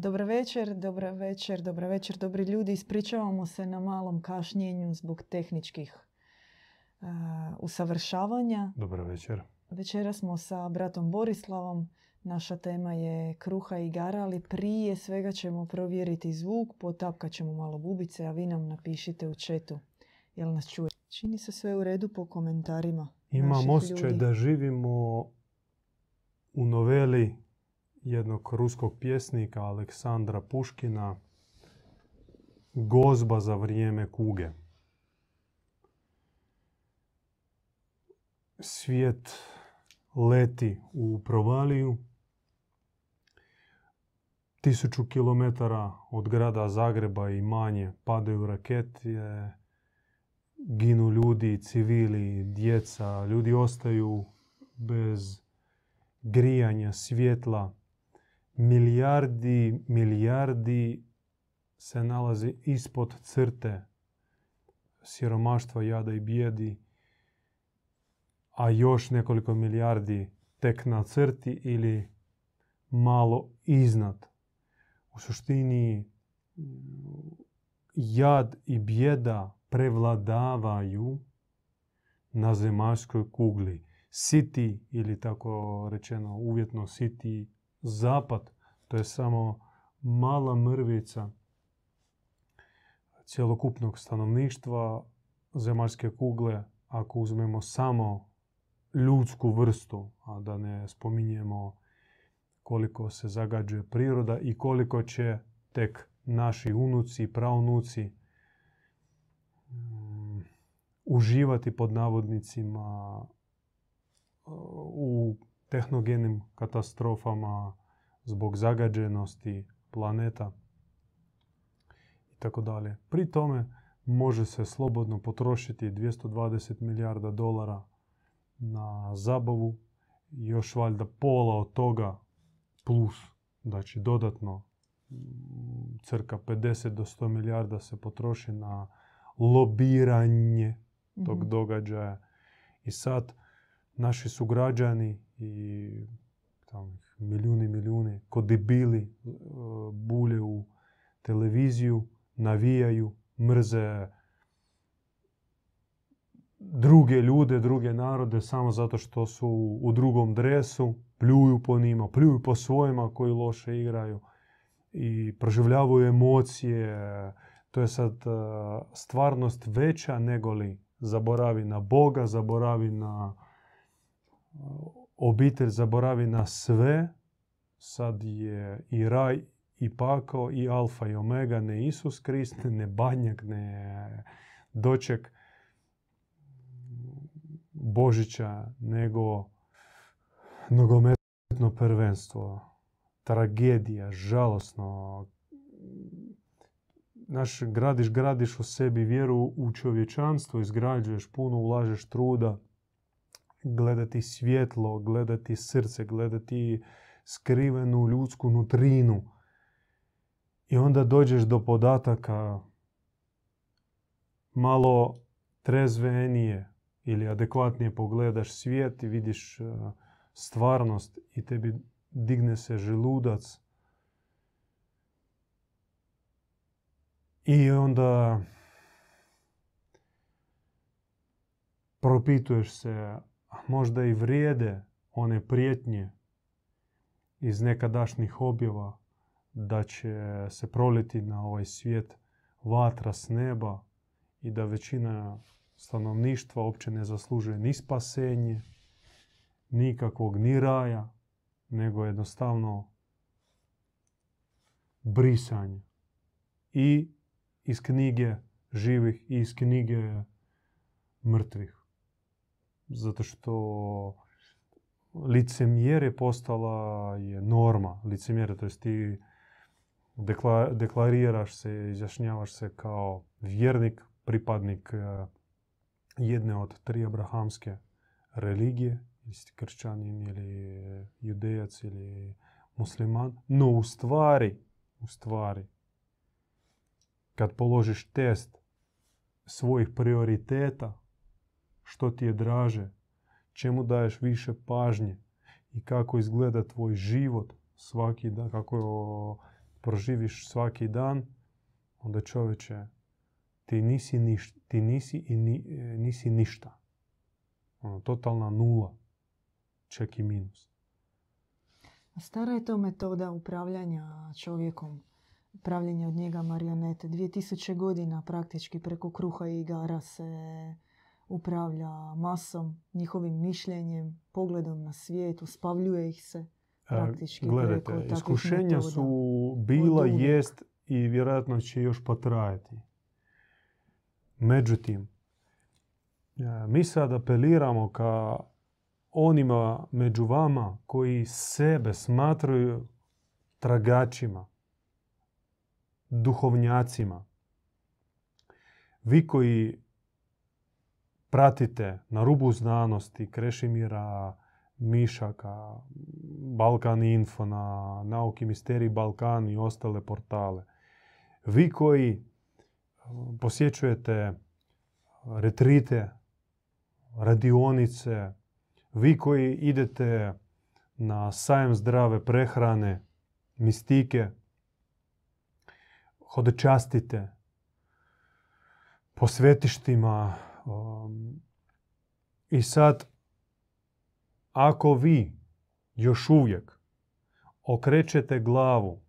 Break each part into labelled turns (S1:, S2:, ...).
S1: Dobar večer, dobra večer, dobra večer, dobri ljudi. Ispričavamo se na malom kašnjenju zbog tehničkih uh, usavršavanja.
S2: Dobar večer.
S1: Večera smo sa bratom Borislavom. Naša tema je kruha i igara, ali prije svega ćemo provjeriti zvuk, potapkat ćemo malo bubice, a vi nam napišite u četu. Jel nas čuje? Čini se sve u redu po komentarima
S2: Imam osjećaj da živimo u noveli jednog ruskog pjesnika Aleksandra Puškina Gozba za vrijeme kuge. Svijet leti u provaliju. Tisuću kilometara od grada Zagreba i manje padaju rakete, ginu ljudi, civili, djeca, ljudi ostaju bez grijanja, svjetla. Milijardi, milijardi se nalazi ispod crte siromaštva, jada i bijedi, a još nekoliko milijardi tek na crti ili malo iznad. U suštini jad i bijeda prevladavaju na zemaljskoj kugli. Siti ili tako rečeno uvjetno siti zapad, to je samo mala mrvica cjelokupnog stanovništva zemaljske kugle ako uzmemo samo ljudsku vrstu, a da ne spominjemo koliko se zagađuje priroda i koliko će tek naši unuci praunuci mm, uživati pod navodnicima u tehnogenim katastrofama zbog zagađenosti planeta i tako dalje. Pri tome može se slobodno potrošiti 220 milijarda dolara na zabavu još valjda pola od toga plus, znači dodatno mm, cirka 50 do 100 milijarda se potroši na lobiranje tog
S1: Mhm.
S2: događaja. I sad naši su građani i tam milijuni ko debili e, bulje u televiziju, navijaju, mrze druge ljude, druge narode samo zato što su u drugom dresu, pljuju po njima, pljuju po svojima koji loše igraju i proživljavaju emocije. To je sad e, stvarnost veća nego li zaboravi na Boga, zaboravi na obitelj, zaboravi na sve. Sad je i raj i pakao i alfa i omega, ne Isus Krist, ne banjak, ne doček Božića, nego nogometno prvenstvo. Tragedija, žalosno. Naš gradiš, gradiš u sebi vjeru u čovječanstvo, izgrađuješ puno, ulažeš truda, gledati svjetlo, gledati srce, gledati skrivenu ljudsku nutrinu. I onda dođeš do podataka malo trezvenije ili adekvatnije pogledaš svijet i vidiš uh, stvarnost i tebi digne se želudac. I onda propituješ se, možda i vrijede one prijetnje iz nekadašnjih objava da će se proliti na ovaj svijet vatra s neba i da većina stanovništva uopće ne zaslužuje ni spasenje, nikakvog ni raja, nego jednostavno brisanje. I iz knjige živih i iz knjige mrtvih. Zato što licemjer je postala je norma. Licemjer, to jest ti dekla- deklariraš se, izjašnjavaš se kao vjernik, pripadnik eh, jedne od tri abrahamske religije, jesi kršćanin ili judejac ili musliman, no u stvari, u stvari, kad položiš test svojih prioriteta, što ti je draže, čemu daješ više pažnje i kako izgleda tvoj život svaki dan, kako proživiš svaki dan, onda čovječe, ti nisi, niš, ti nisi, i ni, nisi ništa. Ono, totalna nula. Ček i minus.
S1: Stara je to metoda upravljanja čovjekom, upravljanja od njega marionete. 2000 godina praktički preko kruha i igara se upravlja masom, njihovim mišljenjem, pogledom na svijet, uspavljuje ih se praktički
S2: Gledajte,
S1: preko
S2: iskušenja su bila, jest i vjerojatno će još potrajati. Međutim, e, mi sad apeliramo ka onima među vama koji sebe smatraju tragačima, duhovnjacima. Vi koji pratite na rubu znanosti Krešimira Mišaka, Balkan Info, na Nauki Misterij Balkan i ostale portale. Vi koji e, posjećujete retrite, radionice, vi koji idete na sajem zdrave prehrane, mistike, hodečastite po svetištima. Um, I sad, ako vi još uvijek okrećete glavu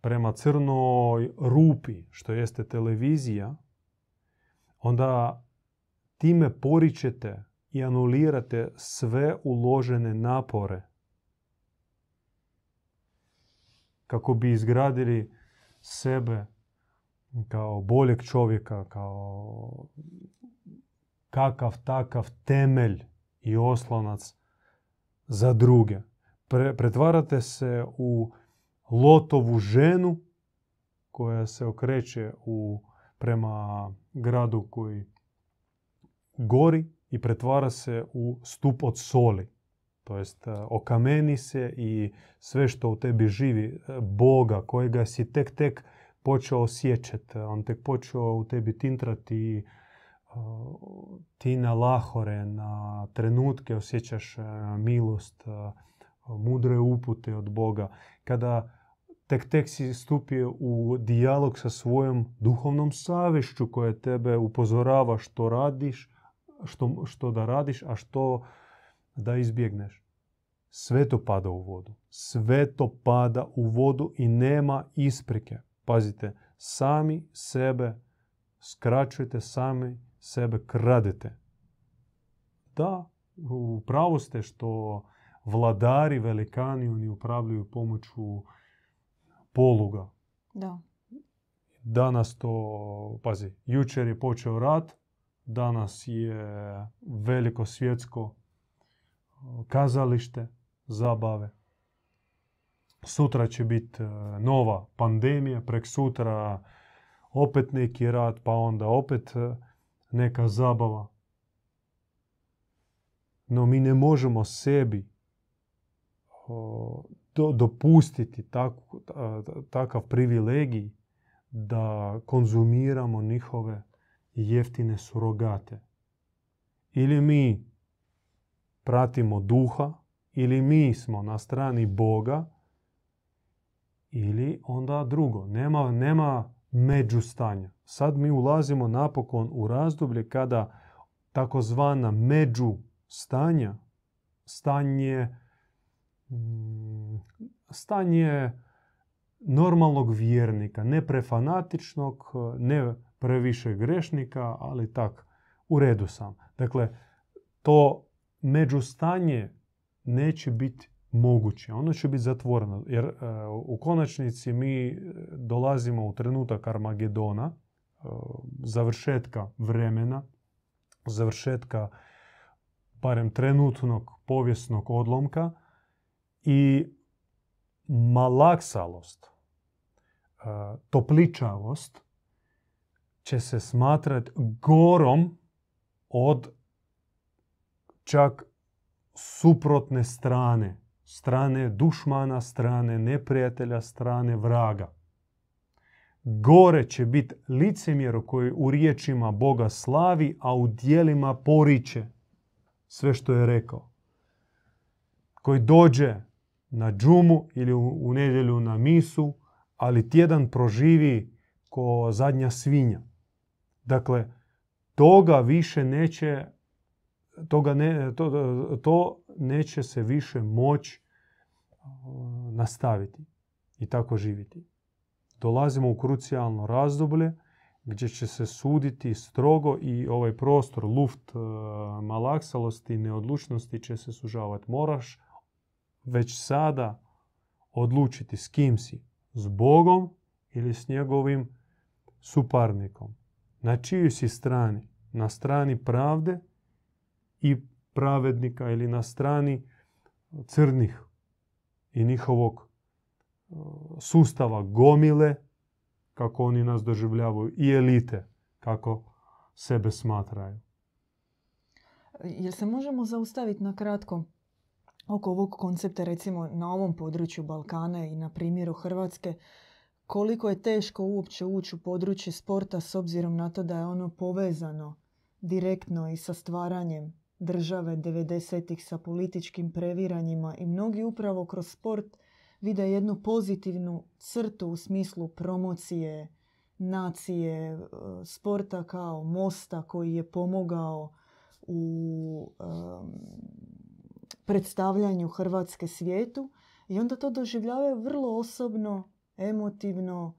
S2: prema crnoj rupi, što jeste televizija, onda time poričete i anulirate sve uložene napore kako bi izgradili sebe kao boljeg čovjeka, kao kakav takav temelj i oslonac za druge. Pre, pretvarate se u lotovu ženu koja se okreće u, prema gradu koji gori i pretvara se u stup od soli. To jest okameni se i sve što u tebi živi, e, Boga kojega si tek tek počeo osjećati, on tek počeo u tebi tintrati i ti na lahore, na trenutke osjećaš e, milost, e, mudre upute od Boga. Kada tek tek si stupio u dijalog sa svojom duhovnom savješću koja tebe upozorava što radiš, što, što da radiš, a što da izbjegneš. Sve to pada u vodu. Sve to pada u vodu i nema isprike. Pazite, sami sebe skraćujete, sami sebe kradete. Da, u pravu ste što vladari, velikani, oni upravljaju pomoću poluga.
S1: Da.
S2: Danas to, pazi, jučer je počeo rat, danas je veliko svjetsko kazalište, zabave. Sutra će biti e, nova pandemija, prek sutra opet neki rat, pa onda opet e, neka zabava. No mi ne možemo sebi do, dopustiti tak, takav privilegij da konzumiramo njihove jeftine surogate. Ili mi pratimo duha, ili mi smo na strani Boga, ili onda drugo. Nema, nema međustanja. Sad mi ulazimo napokon u razdoblje kada takozvana međustanja, stanje, mm, stanje normalnog vjernika, ne prefanatičnog, ne previše grešnika, ali tak, u redu sam. Dakle, to međustanje neće biti moguće. Ono će biti zatvoreno. Jer e, u konačnici mi dolazimo u trenutak Armagedona, e, završetka vremena, završetka barem trenutnog povijesnog odlomka i malaksalost, e, topličavost će se smatrati gorom od čak suprotne strane, strane dušmana, strane neprijatelja, strane vraga. Gore će biti licemjero koji u riječima Boga slavi, a u dijelima poriče sve što je rekao. Koji dođe na džumu ili u, u nedjelju na misu, ali tjedan proživi ko zadnja svinja. Dakle, toga više neće, toga ne, to, to neće se više moći nastaviti i tako živjeti. Dolazimo u krucijalno razdoblje gdje će se suditi strogo i ovaj prostor, luft malaksalosti i neodlučnosti će se sužavati. Moraš već sada odlučiti s kim si, s Bogom ili s njegovim suparnikom. Na čijoj si strani? Na strani pravde i pravednika ili na strani crnih i njihovog sustava gomile, kako oni nas doživljavaju, i elite, kako sebe smatraju.
S1: Jel se možemo zaustaviti na kratko oko ovog koncepta, recimo na ovom području Balkana i na primjeru Hrvatske, koliko je teško uopće ući u područje sporta s obzirom na to da je ono povezano direktno i sa stvaranjem države 90-ih sa političkim previranjima i mnogi upravo kroz sport vide jednu pozitivnu crtu u smislu promocije nacije, e, sporta kao mosta koji je pomogao u predstavljanju Hrvatske svijetu i onda to doživljavaju vrlo osobno, emotivno,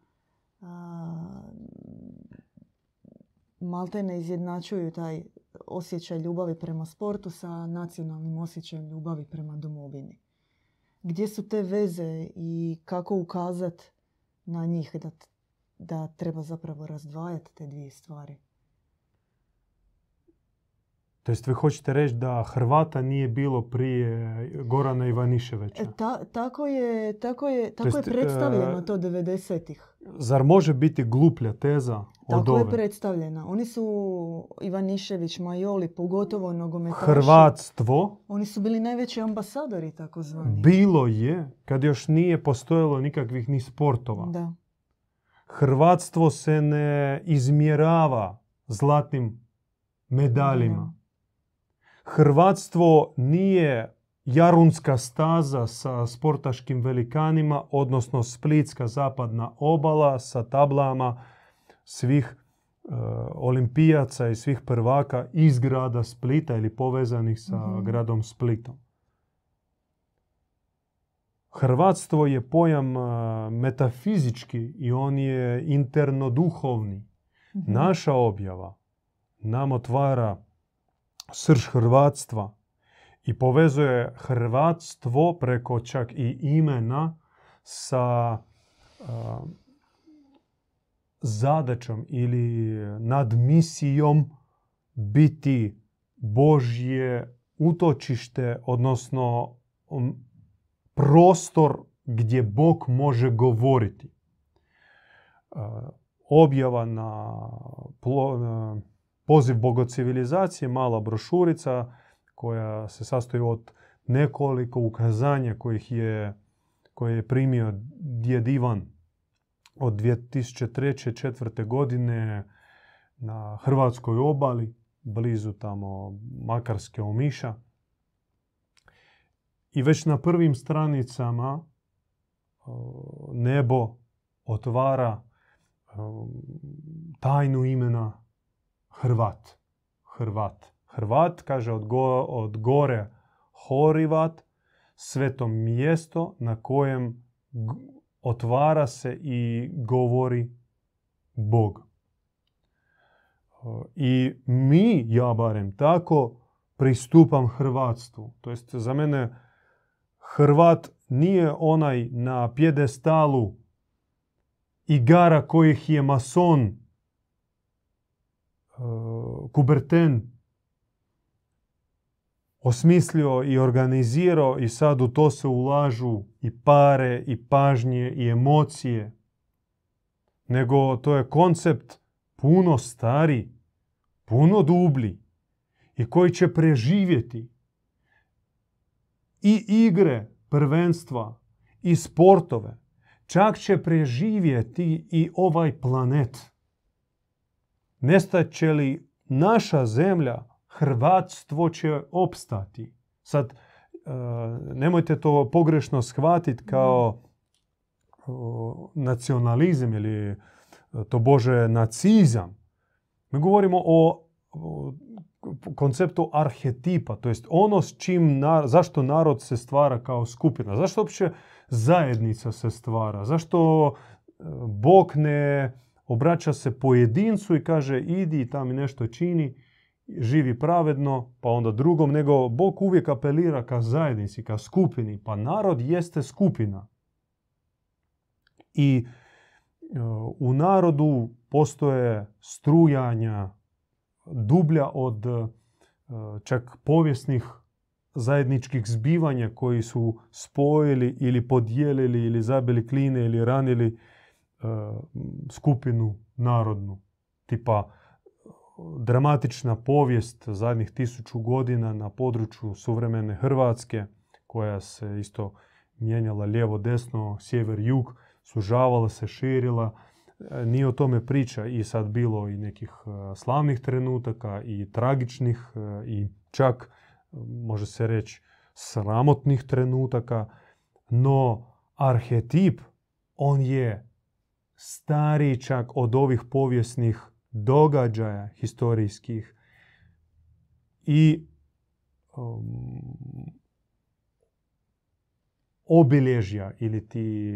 S1: malte ne izjednačuju taj osjećaj ljubavi prema sportu sa nacionalnim osjećajem ljubavi prema domovini. Gdje su te veze i kako ukazati na njih da, da treba zapravo razdvajati te dvije stvari?
S2: To jest vi hoćete reći da Hrvata nije bilo prije Gorana Ivaniševića?
S1: E, ta, tako je, tako je, tako je predstavljeno e, to 90-ih.
S2: Zar može biti gluplja teza
S1: od
S2: Tako
S1: je predstavljena. Oni su Ivanišević, Majoli, pogotovo nogometaši.
S2: Hrvatstvo.
S1: Oni su bili najveći ambasadori takozvani.
S2: Bilo je, kad još nije postojalo nikakvih ni sportova.
S1: Da.
S2: Hrvatstvo se ne izmjerava zlatnim medaljima. Hrvatstvo nije Jarunska staza sa sportaškim velikanima, odnosno Splitska zapadna obala sa tablama svih e, olimpijaca i svih prvaka iz grada Splita ili povezanih sa mhm. gradom Splitom. Hrvatstvo je pojam e, metafizički i on je interno duhovni. Mhm. Naša objava nam otvara srž hrvatstva i povezuje hrvatstvo preko čak i imena sa zadaćom ili nad misijom biti Božje utočište, odnosno prostor gdje Bog može govoriti. Objava na poziv bogocivilizacije, mala brošurica koja se sastoji od nekoliko ukazanja kojih je, koje je primio djed Ivan od 2003. 4. godine na Hrvatskoj obali, blizu tamo Makarske Omiša. I već na prvim stranicama nebo otvara tajnu imena Hrvat. Hrvat. Hrvat kaže od, od gore Horivat, sveto mjesto na kojem otvara se i govori Bog. I mi, ja barem tako, pristupam Hrvatstvu. To jest za mene Hrvat nije onaj na pjedestalu igara kojih je mason Kuberten osmislio i organizirao i sad u to se ulažu i pare i pažnje i emocije. Nego to je koncept puno stari, puno dublji i koji će preživjeti i igre prvenstva i sportove. Čak će preživjeti i ovaj planet. Nestaće li naša zemlja, Hrvatstvo će opstati. Sad, e, nemojte to pogrešno shvatiti kao e, nacionalizam ili to bože nacizam. Mi govorimo o, konceptu arhetipa, to jest ono s čim, zašto narod se stvara kao skupina, zašto uopće zajednica se stvara, zašto e, Bog ne obraća se pojedincu i kaže idi i tam nešto čini, živi pravedno, pa onda drugom, nego Bog uvijek apelira ka zajednici, ka skupini, pa narod jeste skupina. I e, u narodu postoje strujanja dublja od e, čak povijesnih zajedničkih zbivanja koji su spojili ili podijelili ili zabili kline ili ranili e, skupinu narodnu. Tipa dramatična povijest zadnjih tisuću godina na području suvremene Hrvatske koja se isto mijenjala lijevo, desno, sjever, jug, sužavala se, širila. E, nije o tome priča i sad bilo i nekih e, slavnih trenutaka i tragičnih i čak može se reći, sramotnih trenutaka, no arhetip, on je stariji čak od ovih povijesnih događaja historijskih i um, obilježja ili ti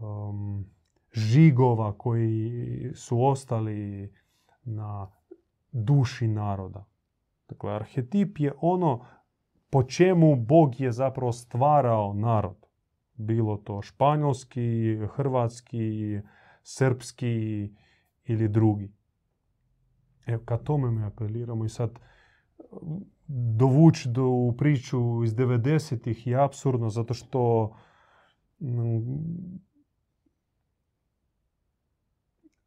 S2: um, žigova koji su ostali na duši naroda. Dakle, arhetip je ono po čemu Bog je zapravo stvarao narod. Bilo to španjolski, hrvatski, srpski ili drugi. Evo, ka tome mi apeliramo i sad dovući do, u priču iz 90-ih je absurdno zato što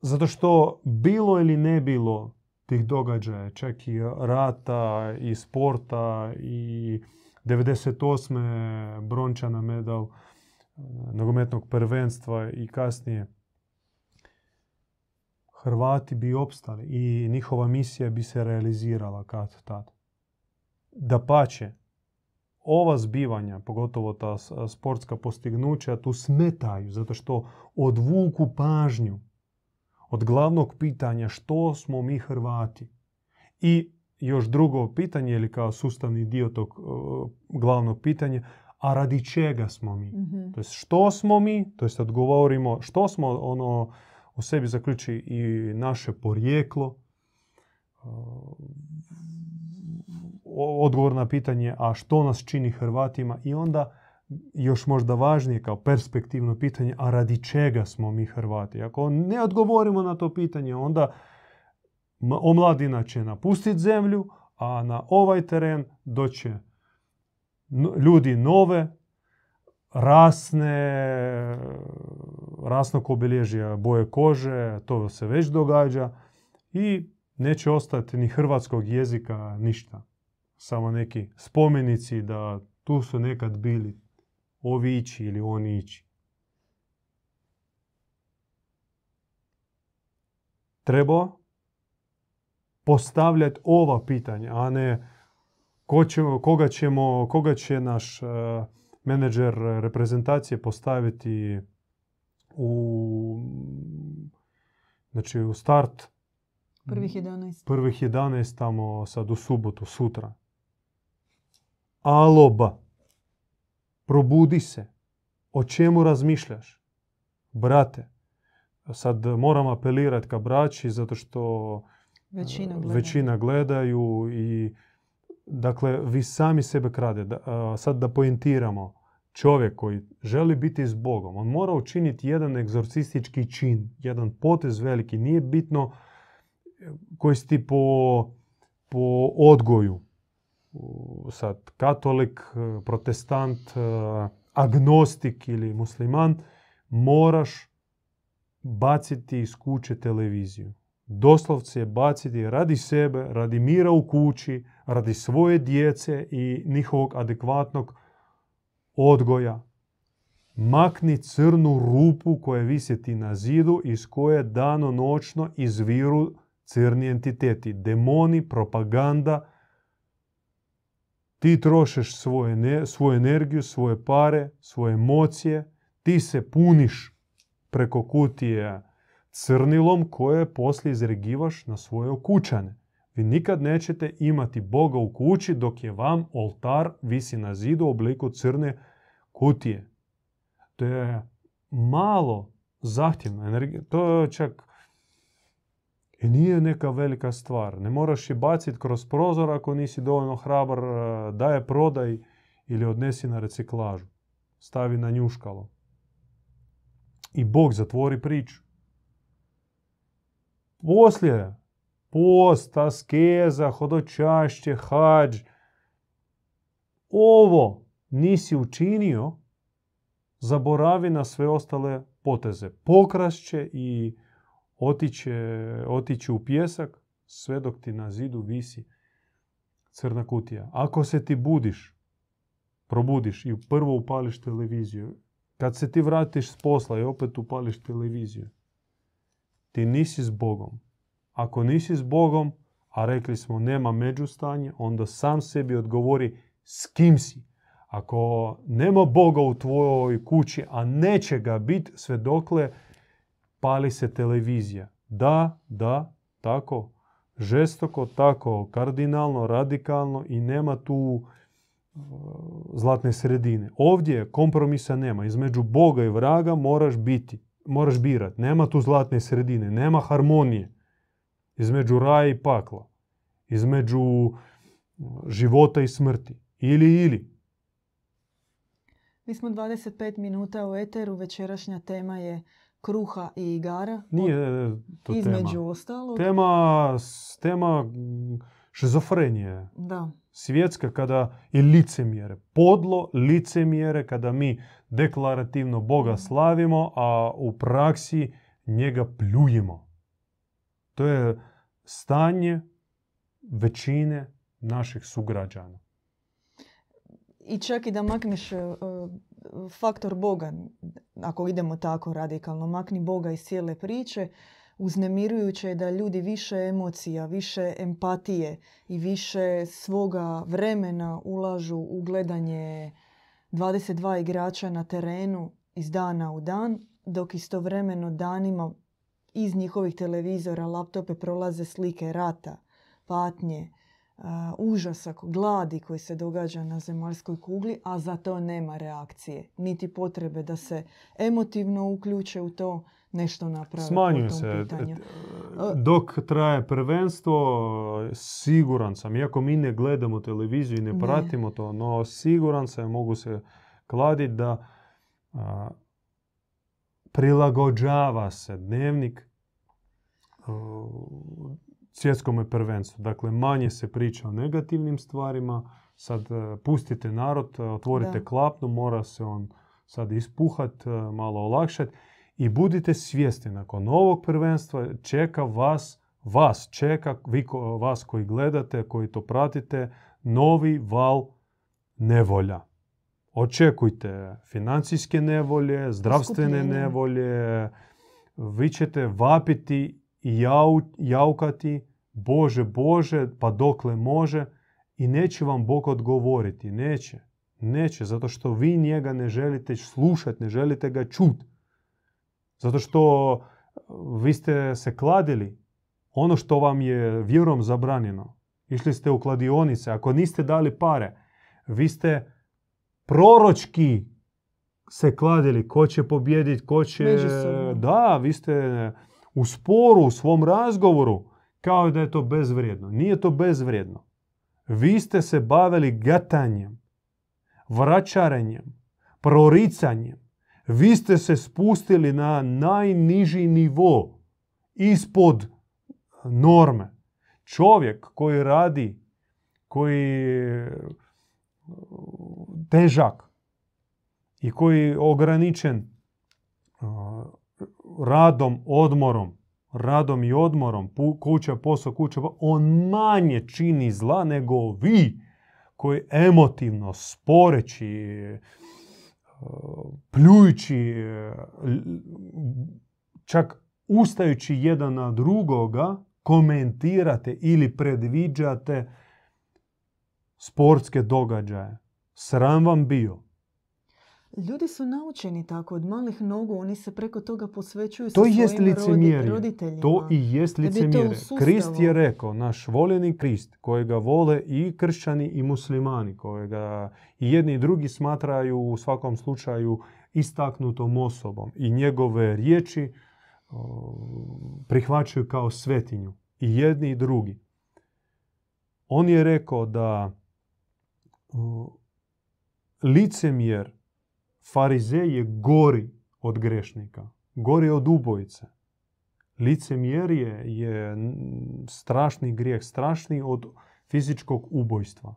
S2: zato što bilo ili ne bilo tih događaja, čak i rata, i sporta, i 98. brončana medal e, nogometnog prvenstva i kasnije. Hrvati bi opstali i njihova misija bi se realizirala kad tad. Da pače, ova zbivanja, pogotovo ta sportska postignuća, tu smetaju zato što odvuku pažnju od glavnog pitanja što smo mi Hrvati. I još drugo pitanje, ili kao sustavni dio tog uh, glavnog pitanja, a radi čega smo mi? mm To jest što smo mi, to jest odgovorimo što smo, ono u sebi zaključi i naše porijeklo, odgovor na pitanje a što nas čini Hrvatima i onda još možda važnije kao perspektivno pitanje, a radi čega smo mi Hrvati? Ako ne odgovorimo na to pitanje, onda omladina će napustiti zemlju, a na ovaj teren doće ljudi nove, rasne, rasnog obilježja boje kože, to se već događa i neće ostati ni hrvatskog jezika ništa. Samo neki spomenici da tu su nekad bili ovi ići ili oni ići. Treba postavljati ova pitanja, a ne ko koga, ćemo, koga će naš menadžer reprezentacije postaviti u, znači u start
S1: prvih 11.
S2: Prvih 11 tamo sad u subotu, sutra. Aloba. Probudi se. O čemu razmišljaš? Brate, sad moram apelirati ka braći zato što
S1: većina,
S2: većina gledaju i dakle vi sami sebe krade. Sad da poentiramo. Čovjek koji želi biti s Bogom, on mora učiniti jedan egzorcistički čin, jedan potez veliki. Nije bitno koji si ti po, po odgoju sad katolik, e, protestant, e, agnostik ili musliman, moraš baciti iz kuće televiziju. Doslovce baciti radi sebe, radi mira u kući, radi svoje djece i njihovog adekvatnog odgoja. Makni crnu rupu koja visjeti na zidu iz koje dano noćno izviru crni entiteti, demoni, propaganda, ti trošeš svoju energiju, svoje pare, svoje emocije, ti se puniš preko kutije crnilom koje poslije izregivaš na svoje okućane. Vi nikad nećete imati Boga u kući dok je vam oltar visi na zidu u obliku crne kutije. To je malo zahtjevno. To je čak i nije neka velika stvar. Ne moraš je baciti kroz prozor ako nisi dovoljno hrabar, e, daje prodaj ili odnesi na reciklažu. Stavi na njuškalo. I Bog zatvori priču. Poslije post, askeza, hodočašće, hađ. Ovo nisi učinio, zaboravi na sve ostale poteze. Pokrašće i otiće, otići u pjesak sve dok ti na zidu visi crna kutija. Ako se ti budiš, probudiš i prvo upališ televiziju, kad se ti vratiš s posla i opet upališ televiziju, ti nisi s Bogom. Ako nisi s Bogom, a rekli smo nema međustanje, onda sam sebi odgovori s kim si. Ako nema Boga u tvojoj kući, a neće ga biti sve dokle pali se televizija. Da, da, tako žestoko, tako kardinalno, radikalno i nema tu uh, zlatne sredine. Ovdje kompromisa nema. Između Boga i vraga moraš biti, moraš birati. Nema tu zlatne sredine, nema harmonije između raja i pakla, između života i smrti. Ili, ili.
S1: Mi smo 25 minuta u eteru, večerašnja tema je kruha i igara.
S2: Nije to
S1: Između
S2: tema.
S1: ostalog.
S2: Tema, tema šizofrenije.
S1: Da.
S2: Svjetska kada i licemjere. Podlo licemjere kada mi deklarativno Boga slavimo, a u praksi njega pljujemo. To je stanje većine naših sugrađana.
S1: I čak i da makneš e, faktor Boga, ako idemo tako radikalno, makni Boga iz cijele priče, uznemirujuće je da ljudi više emocija, više empatije i više svoga vremena ulažu u gledanje 22 igrača na terenu iz dana u dan, dok istovremeno danima iz njihovih televizora, laptope prolaze slike rata, patnje, užasak, gladi koji se događa na zemaljskoj kugli, a za to nema reakcije, niti potrebe da se emotivno uključe u to, nešto naprave
S2: Smanjuje se. Dok traje prvenstvo, siguran sam, iako mi ne gledamo televiziju i ne, pratimo to, no siguran sam, mogu se kladiti da prilagođava se dnevnik svjetskome prvenstvu. Dakle, manje se priča o negativnim stvarima. Sad e, pustite narod, e, otvorite da. klapnu, mora se on sad ispuhat, e, malo olakšati. I budite svjesni, nakon ovog prvenstva čeka vas, vas čeka, vi, vas koji gledate, koji to pratite, novi val nevolja. Očekujte financijske nevolje, zdravstvene nevolje, vi ćete vapiti i jau, jaukati Bože, Bože, pa dokle može i neće vam Bog odgovoriti. Neće. Neće, zato što vi njega ne želite slušati, ne želite ga čuti. Zato što vi ste se kladili ono što vam je vjerom zabranjeno. Išli ste u kladionice. Ako niste dali pare, vi ste proročki se kladili. Ko će pobjediti, ko će... Da, vi ste u sporu, u svom razgovoru, kao da je to bezvrijedno. Nije to bezvrijedno. Vi ste se bavili gatanjem, vraćarenjem, proricanjem. Vi ste se spustili na najniži nivo, ispod norme. Čovjek koji radi, koji težak i koji je ograničen radom, odmorom, radom i odmorom, kuća, posao, kuća, on manje čini zla nego vi koji emotivno, sporeći, pljujući, čak ustajući jedan na drugoga, komentirate ili predviđate sportske događaje. Sram vam bio.
S1: Ljudi su naučeni tako, od malih nogu, oni se preko toga posvećuju
S2: To
S1: sa svojim rodi-
S2: licemjerje.
S1: roditeljima.
S2: To i jest licemjerje. Krist je rekao, naš voljeni Krist, kojega vole i kršćani i muslimani, kojega i jedni i drugi smatraju u svakom slučaju istaknutom osobom i njegove riječi prihvaćaju kao svetinju. I jedni i drugi. On je rekao da licemjer, farizej je gori od grešnika, gori od ubojice. Licemjerje je strašni grijeh, strašni od fizičkog ubojstva.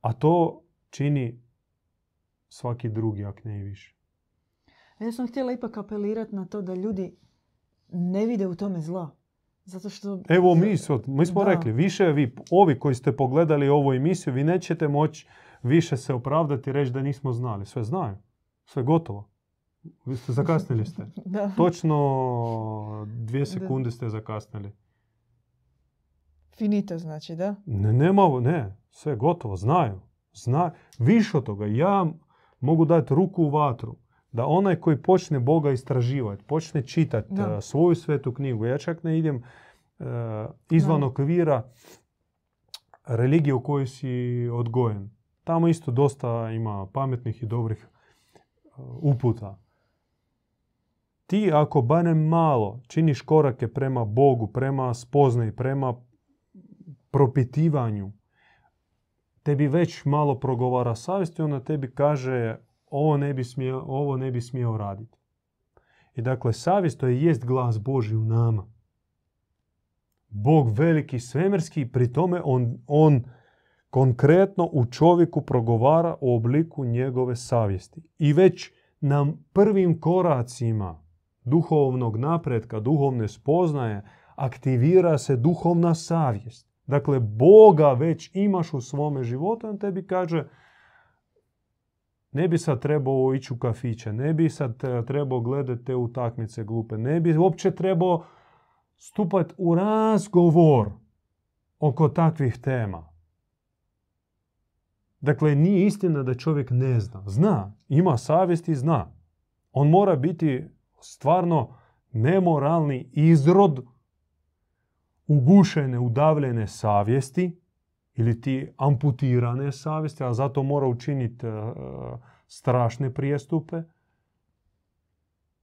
S2: A to čini svaki drugi, ak ne i više.
S1: Ja sam htjela ipak apelirati na to da ljudi ne vide u tome zla. Zato što...
S2: Evo mi, mi smo
S1: Da.
S2: rekli, više vi, ovi koji ste pogledali ovu emisiju, vi nećete moći više se opravdati i reći da nismo znali. Sve znaju. Sve gotovo. Vi ste zakasnili ste.
S1: Da.
S2: Točno dvije sekunde ste zakasnili.
S1: Finito znači, da?
S2: Ne, nema, ne, sve gotovo, znaju. Zna, više od toga, ja mogu dati ruku u vatru da onaj koji počne Boga istraživati, počne čitati
S1: Da.
S2: svoju svetu knjigu, ja čak ne idem e, izvan
S1: Da.
S2: okvira religije u kojoj si odgojen. Tamo isto dosta ima pametnih i dobrih e, uputa. Ti ako barem malo činiš korake prema Bogu, prema spoznaji, prema propitivanju, tebi već malo progovara savjest i onda tebi kaže ovo ne bi smio, ovo ne bi smio raditi. I dakle, savjest to je jest glas Boži u nama. Bog veliki svemirski, pri tome on, on konkretno u čovjeku progovara u obliku njegove savjesti. I već na prvim koracima duhovnog napretka, duhovne spoznaje, aktivira se duhovna savjest. Dakle, Boga već imaš u svome životu, on tebi kaže ne bi sad trebao ići u kafiće, ne bi sad e, trebao gledati te utakmice glupe, ne bi uopće trebao stupati u razgovor oko takvih tema. Dakle, nije istina da čovjek ne zna. Zna, ima savjest i zna. On mora biti stvarno nemoralni izrod ugušene, udavljene savjesti ili ti amputirane savjesti, a zato mora učiniti e, strašne prijestupe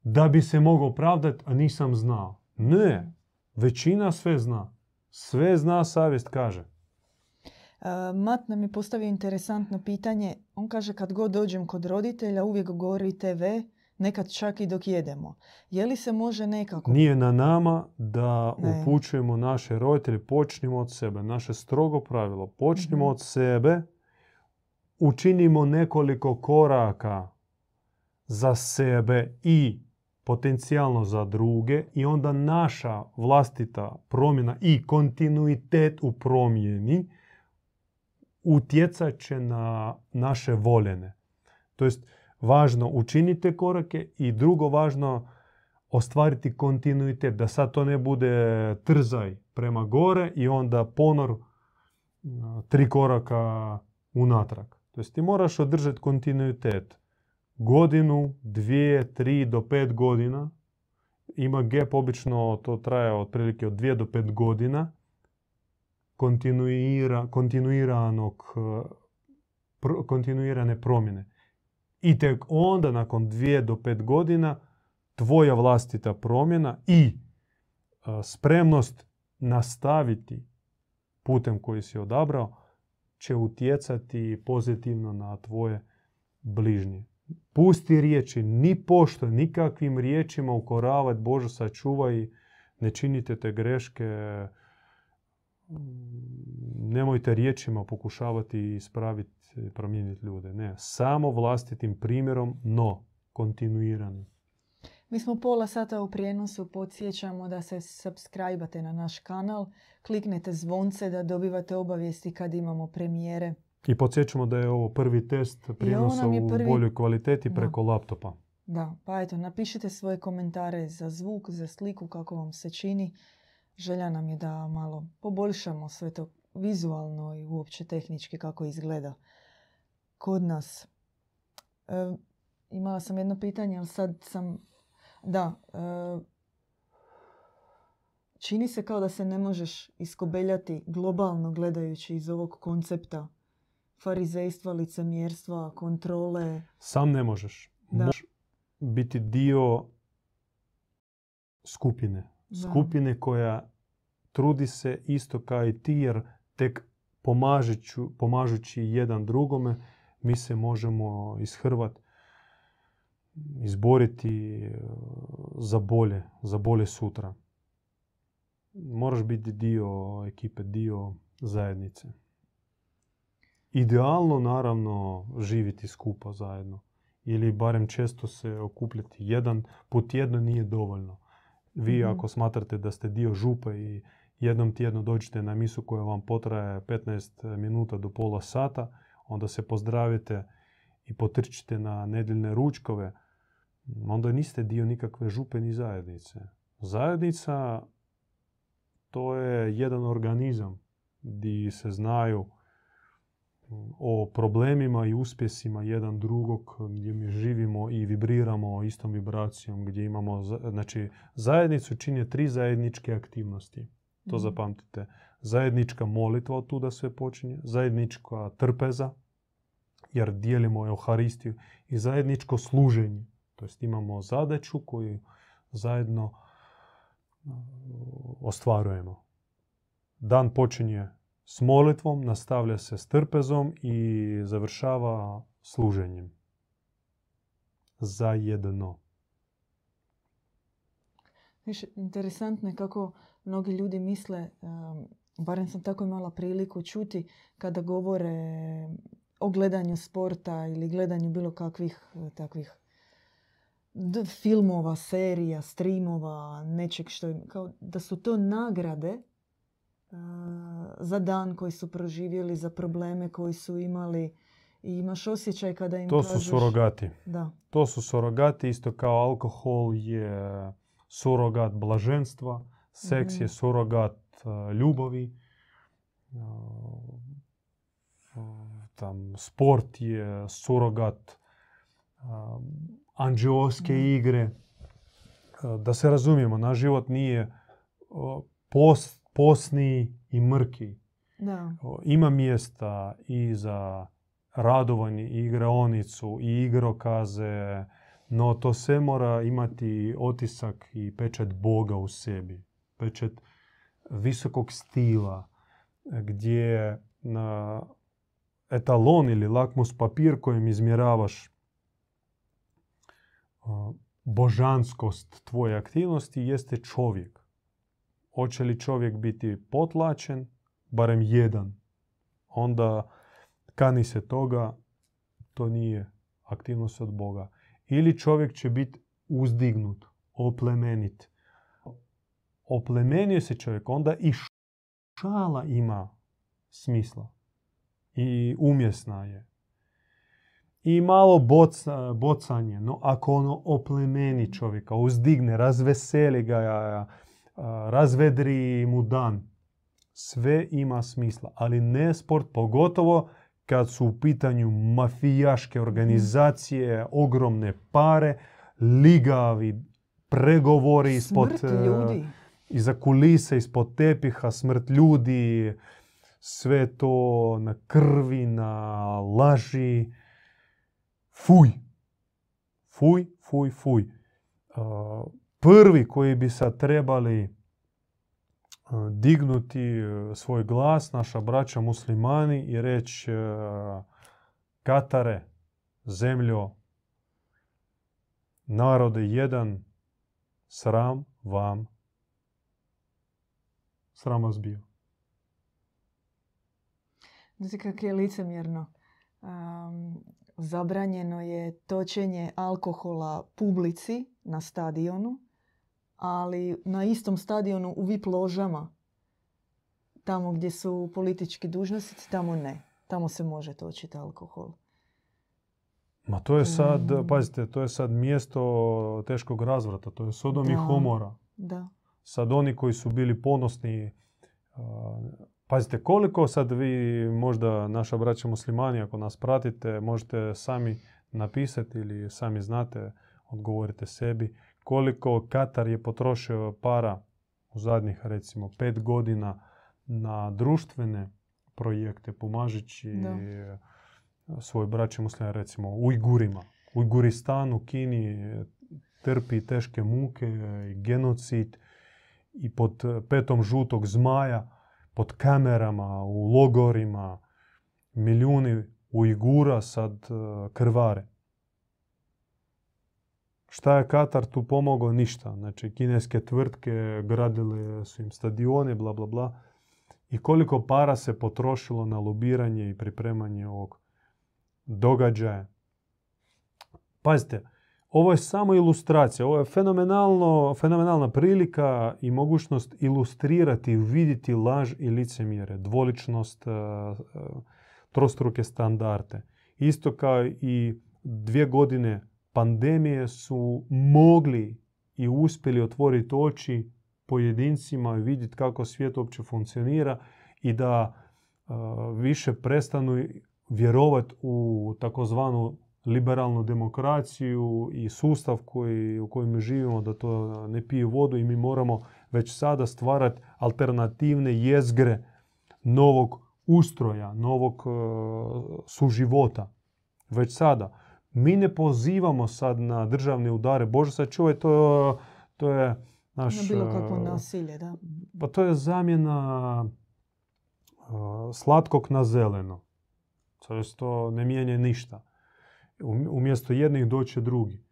S2: da bi se mogao pravdati, a nisam znao. Ne, većina sve zna. Sve zna, savjest kaže.
S1: E, Mat nam je postavio interesantno pitanje. On kaže kad god dođem kod roditelja uvijek gori TV, nekad čak i dok jedemo. Je li se može nekako...
S2: Nije na nama da
S1: Ne.
S2: upućujemo naše roditelje, počnimo od sebe. Naše strogo pravilo, počnimo
S1: Mhm.
S2: od sebe, učinimo nekoliko koraka za sebe i potencijalno za druge i onda naša vlastita promjena i kontinuitet u promjeni utjecat će na naše voljene. To jest, važno učinite korake i drugo važno ostvariti kontinuitet, da sad to ne bude trzaj prema gore i onda ponor a, tri koraka unatrag. To jest ti moraš održati kontinuitet. Godinu, dvije, tri do pet godina. Ima gap, obično to traje otprilike od dvije do pet godina kontinuira, kontinuiranog, pro- kontinuirane promjene. I tek onda, nakon dvije do pet godina, tvoja vlastita promjena i a, spremnost nastaviti putem koji si odabrao će utjecati pozitivno na tvoje bližnje. Pusti riječi, ni pošto, nikakvim riječima ukoravati, Bože sačuvaj, ne činite te greške, nemojte riječima pokušavati ispraviti, i promijeniti ljude. Ne, samo vlastitim primjerom, no kontinuirano.
S1: Mi smo pola sata u prijenosu, podsjećamo da se subscribe na naš kanal, kliknete zvonce da dobivate obavijesti kad imamo premijere.
S2: I podsjećamo da je ovo prvi test prijenosa
S1: je
S2: u
S1: prvi-
S2: boljoj kvaliteti
S1: Da.
S2: preko laptopa.
S1: Da, pa eto, napišite svoje komentare za zvuk, za sliku, kako vam se čini. Želja nam je da malo poboljšamo sve to vizualno i uopće tehnički kako izgleda kod nas. E, imala sam jedno pitanje, ali sad sam... Da, e, čini se kao da se ne možeš iskobeljati globalno gledajući iz ovog koncepta farizejstva, licemjerstva, kontrole.
S2: Sam ne možeš.
S1: Da.
S2: Možeš biti dio skupine. Skupine koja trudi se isto kao i ti jer tek pomažući jedan drugome mi se možemo ishrvat, izboriti e, za bolje, za bolje sutra. Moraš biti dio ekipe, dio zajednice. Idealno, naravno, živjeti skupa zajedno. Ili barem često se okupljati. Jedan put tjedno nije dovoljno. Vi
S1: Mhm.
S2: ako smatrate da ste dio župe i jednom tjedno dođete na misu koja vam potraje 15 minuta do pola sata, onda se pozdravite i potrčite na nedjeljne ručkove, onda niste dio nikakve župe ni zajednice. Zajednica to je jedan organizam gdje se znaju o problemima i uspjesima jedan drugog, gdje mi živimo i vibriramo istom vibracijom, gdje imamo, znači zajednicu čine tri zajedničke aktivnosti. To
S1: Mhm.
S2: zapamtite. Zajednička molitva od tuda sve počinje, zajednička trpeza, jer dijelimo Euharistiju, i zajedničko služenje. To jest imamo zadaću koju zajedno ostvarujemo. Dan počinje s molitvom, nastavlja se s trpezom i završava služenjem. Zajedno.
S1: Viš, interesantno je kako mnogi ljudi misle, barem sam tako imala priliku čuti, kada govore o gledanju sporta ili gledanju bilo kakvih e, takvih filmova, serija, streamova, nečeg što je, kao da su to nagrade za dan koji su proživjeli, za probleme koji su imali i imaš osjećaj kada im
S2: To su
S1: kažeš...
S2: surogati.
S1: Da,
S2: To su surogati, isto kao alkohol je surogat blaženstva, seks
S1: Mhm.
S2: je surogat uh, ljubavi, uh, tam sport je surogat uh, anđeoske
S1: Mhm.
S2: igre. Da se razumijemo, naš život nije uh, pos, posni i mrki.
S1: da.
S2: Ima mjesta i za radovanje, i igraonicu, i igrokaze, no to sve mora imati otisak i pečat Boga u sebi. Pečat visokog stila, gdje na etalon ili lakmus papir kojim izmjeravaš božanskost tvoje aktivnosti jeste čovjek. Hoće li čovjek biti potlačen, barem jedan, onda kani se toga, to nije aktivnost od Boga. Ili čovjek će biti uzdignut, oplemenit. Oplemenio se čovjek, onda i šala ima smisla. I umjesna je. I malo boca, bocanje, no ako ono oplemeni čovjeka, uzdigne, razveseli ga, razvedri mu dan, sve ima smisla, ali ne sport, pogotovo kad su u pitanju mafijaške organizacije, ogromne pare, ligavi, pregovori ispod, e,
S1: ljudi.
S2: iza kulise, ispod tepiha, smrt ljudi, sve to na krvi, na laži. Fuj! Fuj, fuj, fuj. Uh, Prvi koji bi sad trebali uh, dignuti uh, svoj glas, naša braća muslimani i reći uh, Katare, zemljo, narode jedan, sram vam, sram vas bio.
S1: Znate kako je licemjerno. Zabranjeno je točenje alkohola publici na stadionu, ali na istom stadionu u VIP ložama, tamo gdje su politički dužnosnici, tamo ne. Tamo se može točiti alkohol.
S2: Ma to je sad,
S1: Mm.
S2: pazite, to je sad mjesto teškog razvrata, to je Sodom i
S1: Da.
S2: Homora.
S1: Da.
S2: Sad oni koji su bili ponosni Pazite, koliko sad vi, možda naša braća muslimani, ako nas pratite, možete sami napisati ili sami znate, odgovorite sebi, koliko Katar je potrošio para u zadnjih, recimo, pet godina na društvene projekte, pomažući
S1: Da.
S2: svoj braći muslimani, recimo, Ujgurima. Ujguristan u Kini trpi teške muke i genocid i pod petom žutog zmaja, pod kamerama, u logorima, milijuni Ujgura sad eh, krvare. Šta je Katar tu pomogao? Ništa. Znači, kineske tvrtke gradile su im stadione, bla, bla, bla. I koliko para se potrošilo na lobiranje i pripremanje ovog događaja. Pazite, ovo je samo ilustracija. Ovo je fenomenalno, fenomenalna prilika i mogućnost ilustrirati, vidjeti laž i licemjere, dvoličnost, e, e, trostruke standarde. Isto kao i dvije godine pandemije su mogli i uspjeli otvoriti oči pojedincima i vidjeti kako svijet uopće funkcionira i da e, više prestanu vjerovati u takozvanu liberalnu demokraciju i sustav koji, u kojem živimo da to ne pije vodu i mi moramo već sada stvarati alternativne jezgre novog ustroja, novog e, suživota. Već sada. Mi ne pozivamo sad na državne udare. Bože sačuvaj, to, to je naš...
S1: Na bilo kakvo
S2: e,
S1: nasilje, da.
S2: Pa to je zamjena e, slatkog na zeleno. To to ne mijenja ništa. Um- Umjesto jednih doće drugi.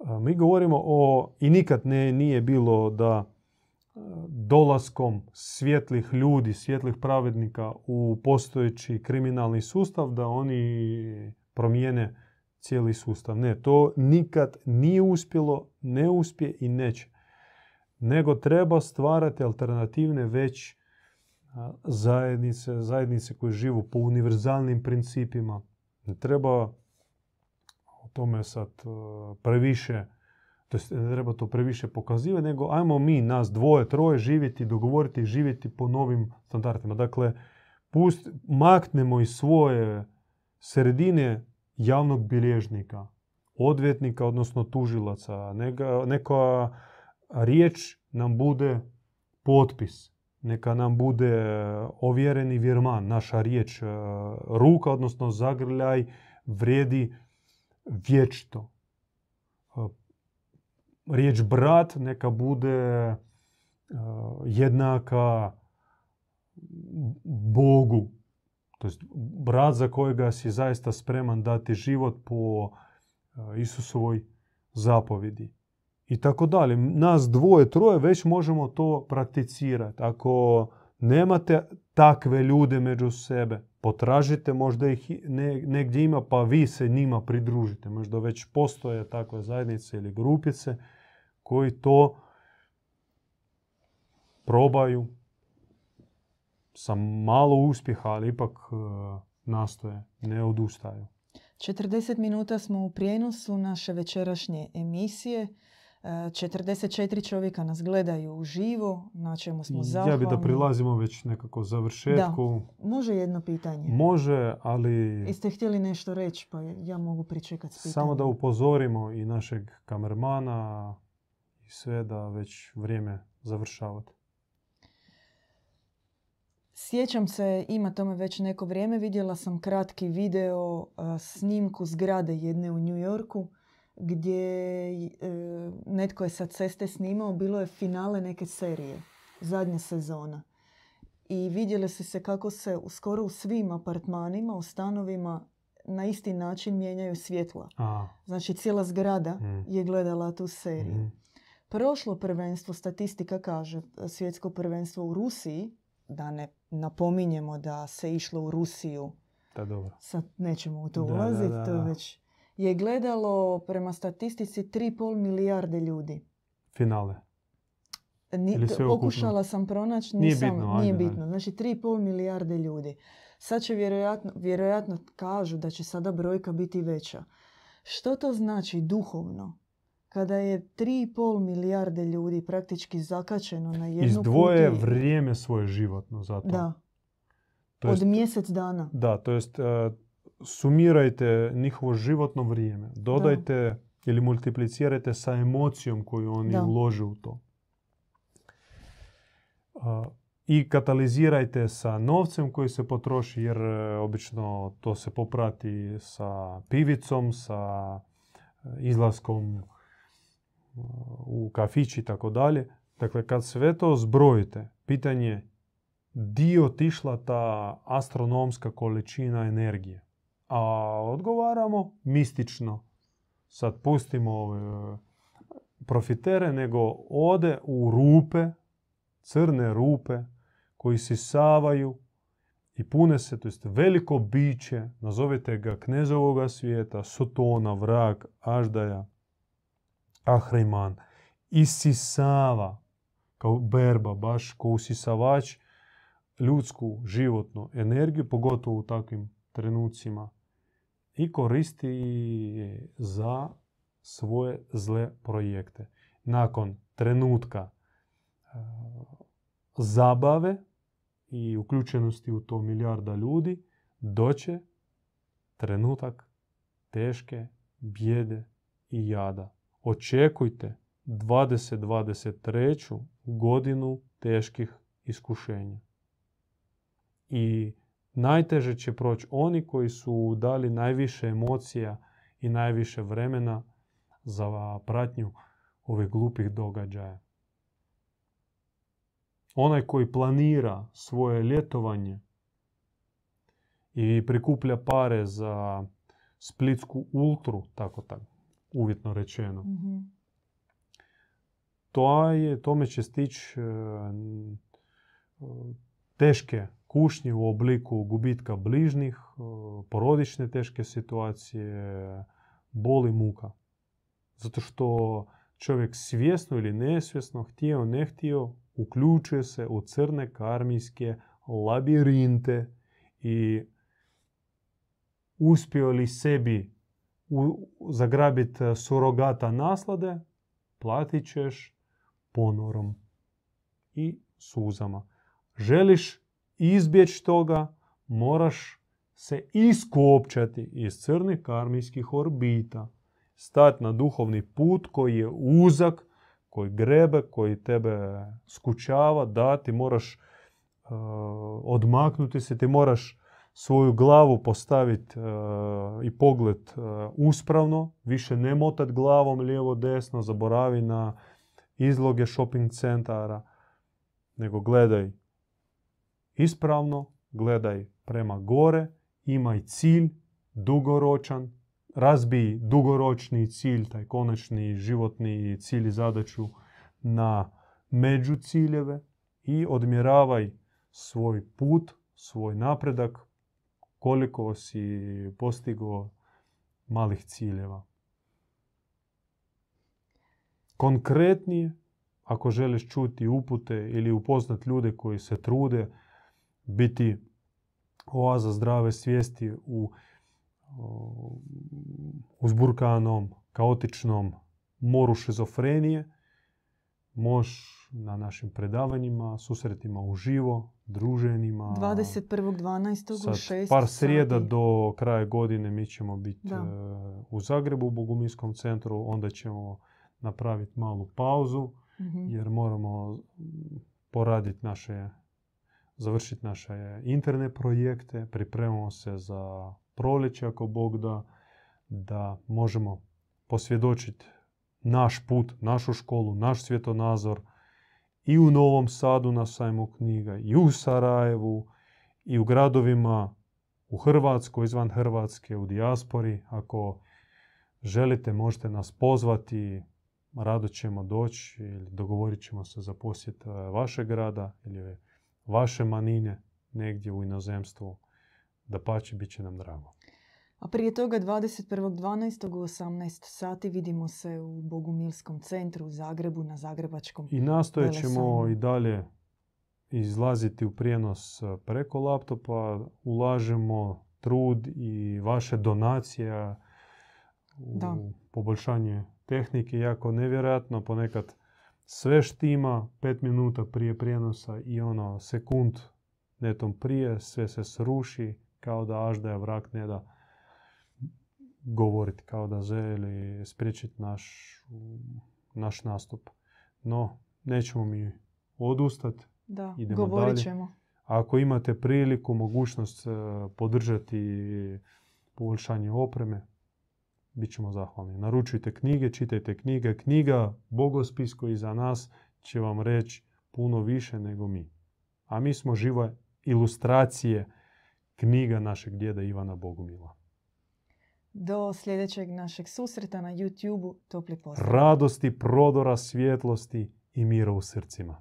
S2: E, Mi govorimo o, i nikad ne, nije bilo da dolaskom svjetlih ljudi, svjetlih pravednika u postojeći kriminalni sustav, da oni promijene cijeli sustav. Ne, to nikad nije uspjelo, ne uspije i neće. Nego treba stvarati alternativne već zajednice, zajednice koje živu po univerzalnim principima. Ne treba o tome sad previše, to jest ne treba to previše pokazivati, nego ajmo mi, nas dvoje, troje, živjeti, dogovoriti živjeti po novim standardima. Dakle, pust, maknemo iz svoje sredine javnog bilježnika, odvjetnika, odnosno tužilaca. Neka, neka riječ nam bude potpis. Neka nam bude ovjereni vjerman, naša riječ, e, ruka, odnosno zagrljaj, vrijedi vječito. E, Riječ brat neka bude e, jednaka Bogu. To jest brat za kojega si zaista spreman dati život po e, Isusovoj zapovjedi. I tako dalje. Nas dvoje, troje već možemo to prakticirati. Ako nemate takve ljude među sebe, potražite, možda ih negdje ima, pa vi se njima pridružite. Možda već postoje takve zajednice ili grupice koji to probaju sa malo uspjeha, ali ipak e, nastoje, ne odustaju.
S1: 40 minuta smo u prijenosu naše večerašnje emisije. E, 44 čovjeka nas gledaju uživo, na čemu smo zahvalni.
S2: Ja bi da prilazimo već nekako završetku.
S1: Može jedno pitanje.
S2: Može, ali
S1: Jeste htjeli nešto reći, pa ja mogu pričekati s pitanjem.
S2: samo da upozorimo i našeg kamermana i sve da već vrijeme završavati.
S1: Sjećam se, ima tome već neko vrijeme, vidjela sam kratki video a, snimku zgrade jedne u New Yorku gdje e, netko je sa ceste snimao, bilo je finale neke serije, zadnja sezona. I vidjeli su se kako se u- skoro u svim apartmanima, u stanovima na isti način mijenjaju svjetla.
S2: A,
S1: Znači cijela zgrada
S2: Mm.
S1: je gledala tu seriju.
S2: mhm.
S1: Prošlo prvenstvo, statistika kaže, svjetsko prvenstvo u Rusiji, da ne napominjemo da se išlo u Rusiju,
S2: Da, dobro.
S1: sad nećemo u to
S2: Da, da,
S1: ulaziti,
S2: da,
S1: to već, je gledalo prema statistici 3,5 milijarde ljudi.
S2: Finale.
S1: Ni-
S2: Ili
S1: pokušala sam pronaći,
S2: Nije
S1: nisam,
S2: bitno,
S1: nije
S2: ajde,
S1: bitno. Znači 3,5 milijarde ljudi. Sad će vjerojatno, vjerojatno kažu da će sada brojka biti veća. Što to znači duhovno? Kada je 3,5 milijarde ljudi praktički zakačeno na jednu
S2: Izdvoje
S1: kutiju-
S2: vrijeme svoje životno za to.
S1: Da.
S2: To
S1: Od
S2: jest-
S1: mjesec dana.
S2: Da, to jest e, sumirajte njihovo životno vrijeme. Dodajte ili multiplicirajte sa emocijom koju oni
S1: Da.
S2: ulože u to. A, I katalizirajte sa novcem koji se potroši, jer e, obično to se poprati sa pivicom, sa e, izlaskom u kafić i tako dalje. Dakle, kad sve to zbrojite, pitanje je di otišla ta astronomska količina energije. A odgovaramo mistično. Sad pustimo ove profitere, nego ode u rupe, crne rupe, koji sisavaju i pune se, to jest veliko biće, nazovite ga knezovoga svijeta, Sotona, vrag, Aždaja, Ahriman, isisava kao berba, baš kao usisavač, ljudsku životnu energiju, pogotovo u takvim trenucima, i koristi za svoje zle projekte. Nakon trenutka zabave i uključenosti u to milijarda ljudi, doće trenutak teške bijede i jada. Očekujte 2023. godinu teških iskušenja. I najteže će proći oni koji su dali najviše emocija i najviše vremena za pratnju ovih glupih događaja. Onaj koji planira svoje ljetovanje i prikuplja pare za splitsku ultru, tako tako, uvjetno rečeno,
S1: Mhm.
S2: to je, tome će stići e, teške kušnje u obliku gubitka bližnjih, e, porodične teške situacije, boli muka. Zato što čovjek svjesno ili nesvjesno, htio ne htio, uključuje se u crne karmijske labirinte i uspio li sebi u, zagrabiti surogata naslade, platit ćeš ponorom i suzama. Želiš izbjeći toga, moraš se iskopčati iz crnih karmijskih orbita. Stati na duhovni put koji je uzak, koji grebe, koji tebe skučava, da ti moraš uh, odmaknuti se, ti moraš svoju glavu postaviti uh, i pogled uh, uspravno, više ne motat glavom lijevo desno, zaboravi na izloge shopping centara, nego gledaj ispravno, gledaj prema gore, imaj cilj dugoročan, razbij dugoročni cilj, taj konačni životni cilj i zadaću na među ciljeve i odmjeravaj svoj put, svoj napredak, koliko si postigao malih ciljeva. Konkretnije, ako želiš čuti upute ili upoznat ljude koji se trude biti oaza zdrave svijesti u uzburkanom, kaotičnom moru šizofrenije, možeš na našim predavanjima, susretima uživo, druženjima.
S1: 21.12. u
S2: Sad
S1: 6
S2: par srijeda
S1: sati.
S2: do kraja godine mi ćemo biti
S1: Da.
S2: e, u Zagrebu u Boguminskom centru, onda ćemo napraviti malu pauzu
S1: Mhm.
S2: jer moramo poraditi naše, završiti naše interne projekte, pripremamo se za proljeće ako Bog da, da možemo posvjedočiti naš put, našu školu, naš svjetonazor i u Novom Sadu na sajmu knjiga, i u Sarajevu, i u gradovima u Hrvatskoj, izvan Hrvatske, u dijaspori. Ako želite, možete nas pozvati, rado ćemo doći ili dogovorit ćemo se za posjet e, vašeg grada ili vaše manine negdje u inozemstvu. Da pače, bit će nam drago.
S1: A prije toga 21.12. u 18 sati vidimo se u Bogumilskom centru u Zagrebu na Zagrebačkom.
S2: I nastojat ćemo i dalje izlaziti u prijenos e, preko laptopa, ulažemo trud i vaše donacije u
S1: Da.
S2: poboljšanje tehnike. Jako nevjerojatno, ponekad sve štima pet minuta prije prijenosa i ono sekund netom prije, sve se sruši, kao da aždaja vrak ne da govoriti, kao da želi spriječiti naš, naš nastup. No, nećemo mi odustati.
S1: Da,
S2: Idemo
S1: govorit
S2: dalje.
S1: ćemo.
S2: Ako imate priliku, mogućnost e, podržati poboljšanje opreme, bit ćemo zahvalni. Naručujte knjige, čitajte knjige. Knjiga Bogospis koji za nas će vam reći puno više nego mi. A mi smo žive ilustracije knjiga našeg djeda Ivana Bogumila.
S1: Do sljedećeg našeg susreta na YouTube-u. Topli pozdrav.
S2: Radosti, prodora, svjetlosti i mira u srcima.